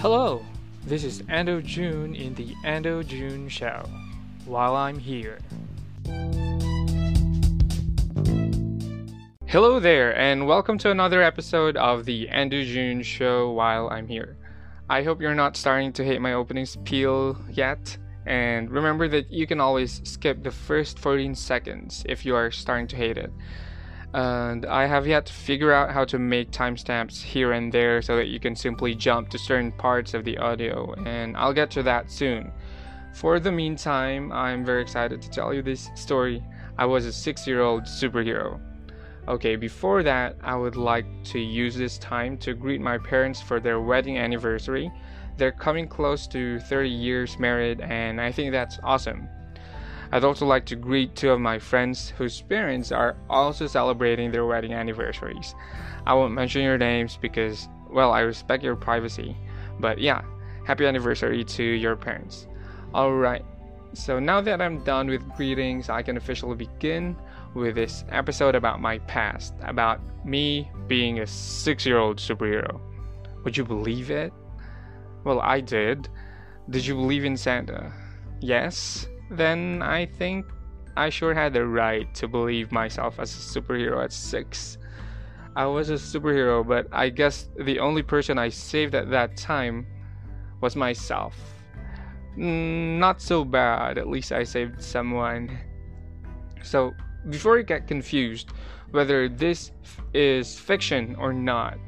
Hello, this is Ando June in the Ando June Show. While I'm here. Hello there, and welcome to another episode of the Ando June Show while I'm here. I hope you're not starting to hate my opening spiel yet, and remember that you can always skip the first 14 seconds if you are starting to hate it and I have yet to figure out how to make timestamps here and there so that you can simply jump to certain parts of the audio, and I'll get to that soon. For the meantime, I'm very excited to tell you this story. I was a six year old superhero. Okay, before that, I would like to use this time to greet my parents for their wedding anniversary. They're coming close to 30 years married, and I think that's awesome. I'd also like to greet two of my friends whose parents are also celebrating their wedding anniversaries. I won't mention your names because, well, I respect your privacy. But yeah, happy anniversary to your parents. Alright, so now that I'm done with greetings, I can officially begin with this episode about my past, about me being a six year old superhero. Would you believe it? Well, I did. Did you believe in Santa? Yes? Then I think I sure had the right to believe myself as a superhero at six. I was a superhero, but I guess the only person I saved at that time was myself. Mm, not so bad, at least I saved someone. So, before you get confused whether this is fiction or not,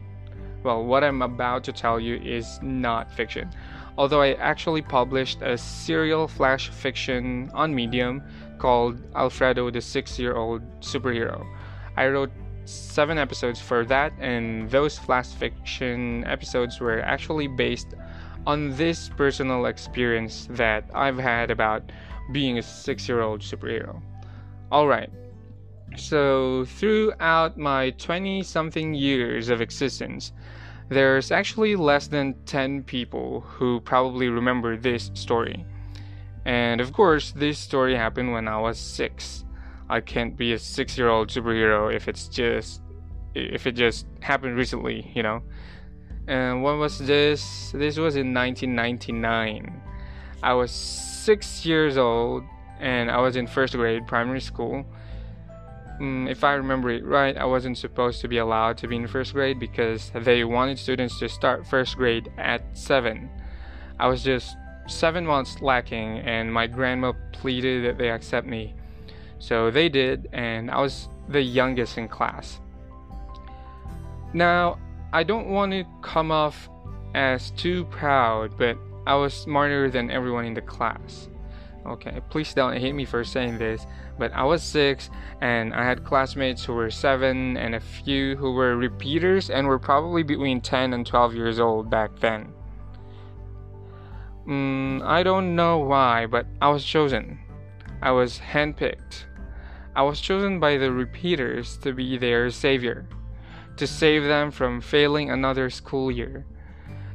well, what I'm about to tell you is not fiction although I actually published a serial flash fiction on Medium called Alfredo the Six Year Old Superhero. I wrote seven episodes for that, and those flash fiction episodes were actually based on this personal experience that I've had about being a six year old superhero. Alright, so throughout my 20 something years of existence, there's actually less than 10 people who probably remember this story. And of course, this story happened when I was 6. I can't be a 6-year-old superhero if it's just if it just happened recently, you know. And when was this? This was in 1999. I was 6 years old and I was in first grade primary school Mm, if I remember it right, I wasn't supposed to be allowed to be in first grade because they wanted students to start first grade at 7. I was just 7 months lacking, and my grandma pleaded that they accept me. So they did, and I was the youngest in class. Now, I don't want to come off as too proud, but I was smarter than everyone in the class. Okay, please don't hate me for saying this, but I was six and I had classmates who were seven and a few who were repeaters and were probably between 10 and 12 years old back then. Mm, I don't know why, but I was chosen. I was handpicked. I was chosen by the repeaters to be their savior, to save them from failing another school year.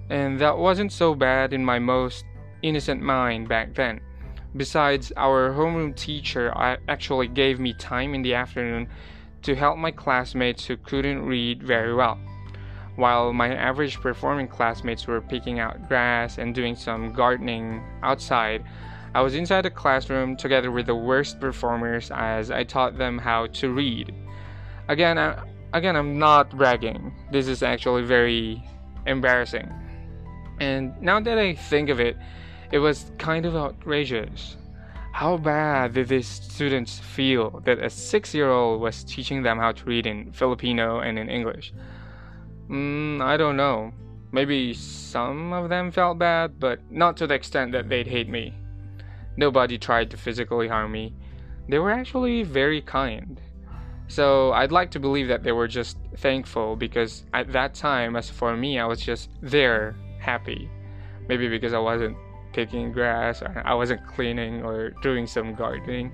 And that wasn't so bad in my most innocent mind back then. Besides, our homeroom teacher uh, actually gave me time in the afternoon to help my classmates who couldn't read very well. While my average performing classmates were picking out grass and doing some gardening outside, I was inside the classroom together with the worst performers as I taught them how to read. Again, I, again, I'm not bragging. This is actually very embarrassing. And now that I think of it, it was kind of outrageous. How bad did these students feel that a six year old was teaching them how to read in Filipino and in English? Mm, I don't know. Maybe some of them felt bad, but not to the extent that they'd hate me. Nobody tried to physically harm me. They were actually very kind. So I'd like to believe that they were just thankful because at that time, as for me, I was just there, happy. Maybe because I wasn't picking grass or I wasn't cleaning or doing some gardening.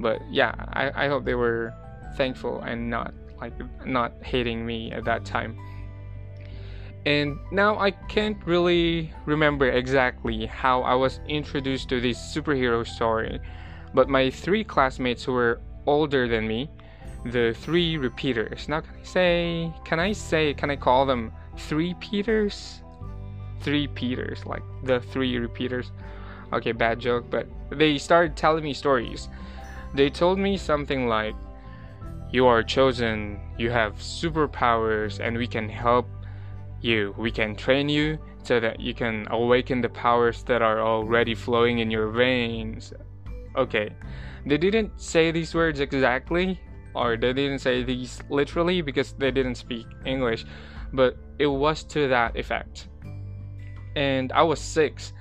But yeah, I, I hope they were thankful and not like not hating me at that time. And now I can't really remember exactly how I was introduced to this superhero story, but my three classmates who were older than me, the three repeaters. Now can I say can I say can I call them three Peters? Three Peters, like the three repeaters. Okay, bad joke, but they started telling me stories. They told me something like, You are chosen, you have superpowers, and we can help you. We can train you so that you can awaken the powers that are already flowing in your veins. Okay, they didn't say these words exactly, or they didn't say these literally because they didn't speak English, but it was to that effect. And I was six.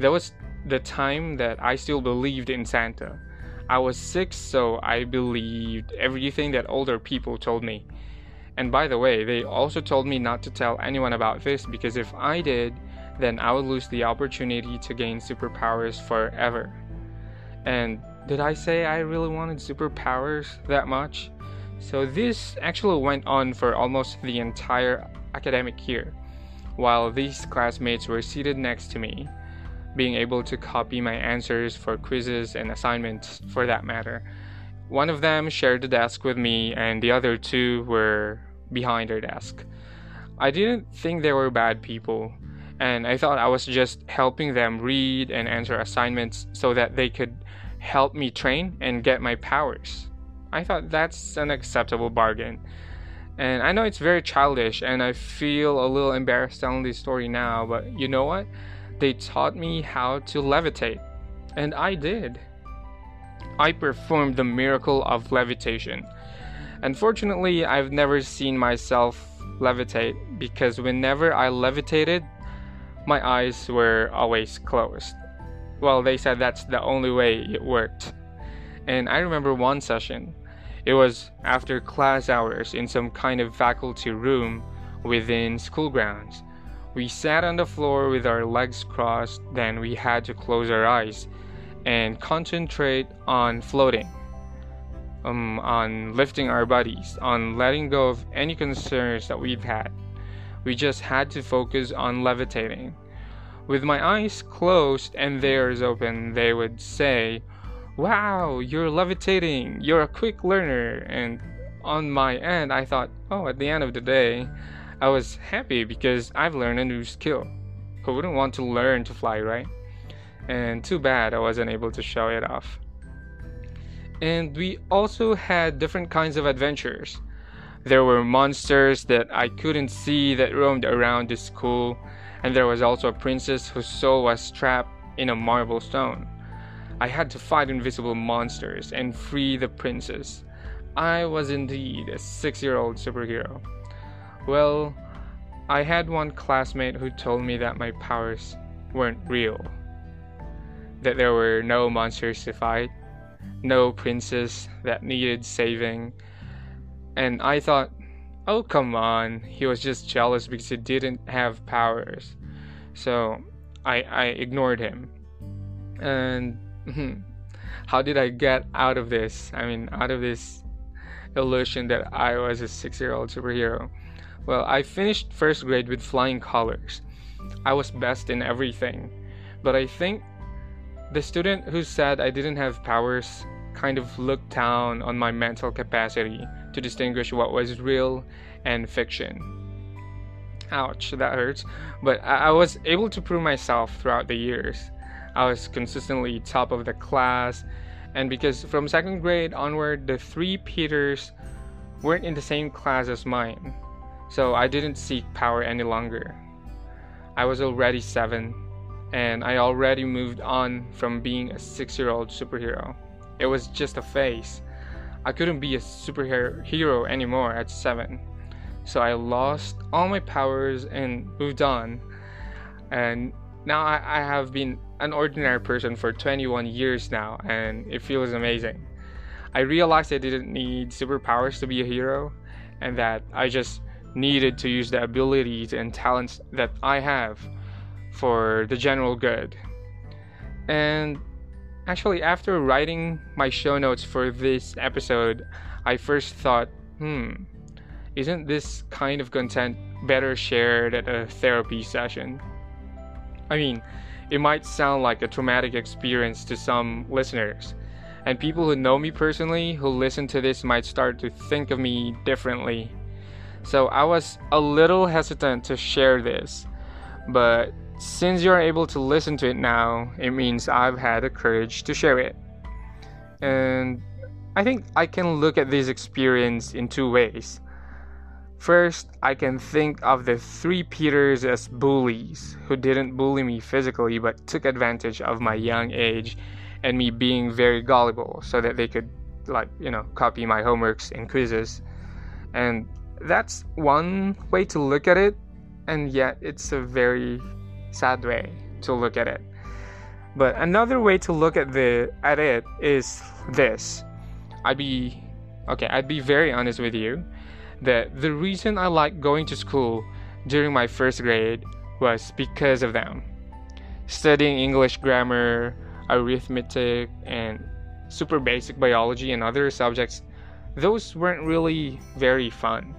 That was the time that I still believed in Santa. I was six, so I believed everything that older people told me. And by the way, they also told me not to tell anyone about this because if I did, then I would lose the opportunity to gain superpowers forever. And did I say I really wanted superpowers that much? So this actually went on for almost the entire academic year, while these classmates were seated next to me, being able to copy my answers for quizzes and assignments for that matter. One of them shared the desk with me, and the other two were behind their desk. I didn't think they were bad people, and I thought I was just helping them read and answer assignments so that they could help me train and get my powers. I thought that's an acceptable bargain. And I know it's very childish, and I feel a little embarrassed telling this story now, but you know what? They taught me how to levitate, and I did. I performed the miracle of levitation. Unfortunately, I've never seen myself levitate because whenever I levitated, my eyes were always closed. Well, they said that's the only way it worked. And I remember one session. It was after class hours in some kind of faculty room within school grounds. We sat on the floor with our legs crossed, then we had to close our eyes and concentrate on floating, um, on lifting our bodies, on letting go of any concerns that we've had. We just had to focus on levitating. With my eyes closed and theirs open, they would say, Wow, you're levitating, you're a quick learner. And on my end, I thought, Oh, at the end of the day, I was happy because I've learned a new skill. Who wouldn't want to learn to fly, right? and too bad I wasn't able to show it off. And we also had different kinds of adventures. There were monsters that I couldn't see that roamed around the school, and there was also a princess whose soul was trapped in a marble stone. I had to fight invisible monsters and free the princess. I was indeed a six year old superhero. Well, I had one classmate who told me that my powers weren't real that there were no monsters to fight, no princess that needed saving. And I thought, oh, come on, he was just jealous because he didn't have powers. So I, I ignored him. And Mm-hmm. how did I get out of this? I mean, out of this illusion that I was a six year old superhero? Well, I finished first grade with flying colors. I was best in everything. But I think the student who said I didn't have powers kind of looked down on my mental capacity to distinguish what was real and fiction. Ouch, that hurts. But I, was able to prove myself throughout the years. I was consistently top of the class, and because from second grade onward, the three Peters weren't in the same class as mine, so I didn't seek power any longer. I was already seven, and I already moved on from being a six year old superhero. It was just a phase. I couldn't be a superhero anymore at seven. So I lost all my powers and moved on. And now I, I have been an ordinary person for 21 years now, and it feels amazing. I realized I didn't need superpowers to be a hero, and that I just needed to use the abilities and talents that I have for the general good. And actually, after writing my show notes for this episode, I first thought, hmm, isn't this kind of content better shared at a therapy session? I mean, it might sound like a traumatic experience to some listeners, and people who know me personally who listen to this might start to think of me differently. So I was a little hesitant to share this, but since you're able to listen to it now, it means I've had the courage to share it. And I think I can look at this experience in two ways. First, I can think of the three Peters as bullies who didn't bully me physically but took advantage of my young age and me being very gullible so that they could, like, you know, copy my homeworks and quizzes. And that's one way to look at it, and yet it's a very sad way to look at it. But another way to look at the at it is this. I'd be okay, I'd be very honest with you that the reason I liked going to school during my first grade was because of them. Studying English grammar, arithmetic, and super basic biology and other subjects, those weren't really very fun.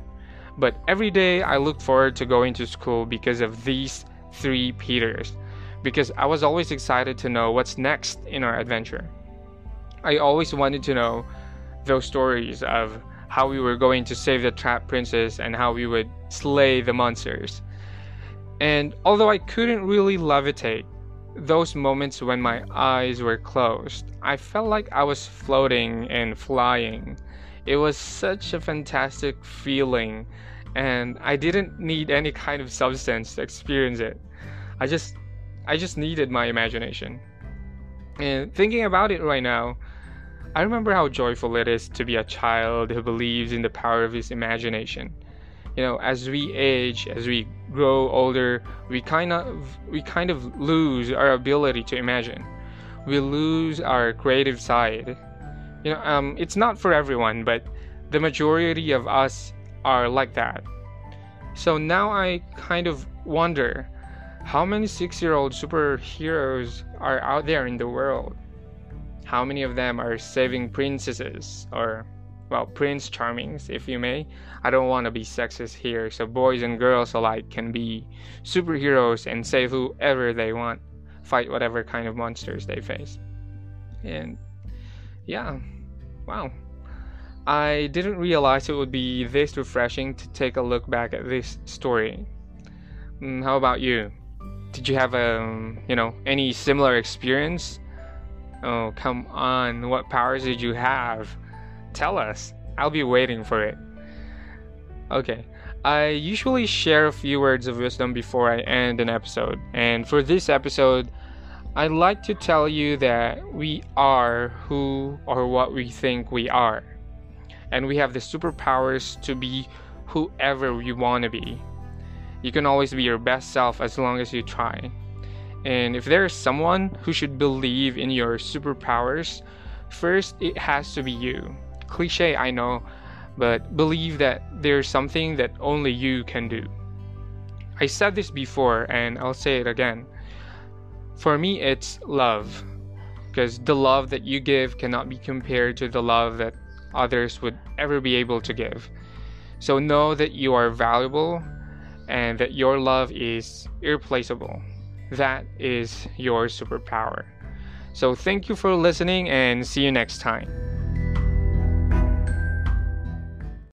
But every day I looked forward to going to school because of these three Peters, because I was always excited to know what's next in our adventure. I always wanted to know those stories of how we were going to save the trap princess and how we would slay the monsters. And although I couldn't really levitate, those moments when my eyes were closed, I felt like I was floating and flying. It was such a fantastic feeling, and I didn't need any kind of substance to experience it. I just I just needed my imagination. And thinking about it right now, I remember how joyful it is to be a child who believes in the power of his imagination. You know, as we age, as we grow older, we kind of we kind of lose our ability to imagine. We lose our creative side. You know, um, it's not for everyone, but the majority of us are like that. So now I kind of wonder how many six year old superheroes are out there in the world? How many of them are saving princesses or, well, prince charmings, if you may? I don't want to be sexist here, so boys and girls alike can be superheroes and save whoever they want, fight whatever kind of monsters they face. And yeah, wow. I didn't realize it would be this refreshing to take a look back at this story. Mm, how about you? Did you have a, um, you know, any similar experience? Oh, come on. What powers did you have? Tell us. I'll be waiting for it. Okay. I usually share a few words of wisdom before I end an episode. And for this episode, I'd like to tell you that we are who or what we think we are. And we have the superpowers to be whoever we want to be. You can always be your best self as long as you try. And if there is someone who should believe in your superpowers, first it has to be you. Cliche, I know, but believe that there's something that only you can do. I said this before and I'll say it again. For me, it's love. Because the love that you give cannot be compared to the love that others would ever be able to give. So know that you are valuable and that your love is irreplaceable. That is your superpower. So thank you for listening and see you next time.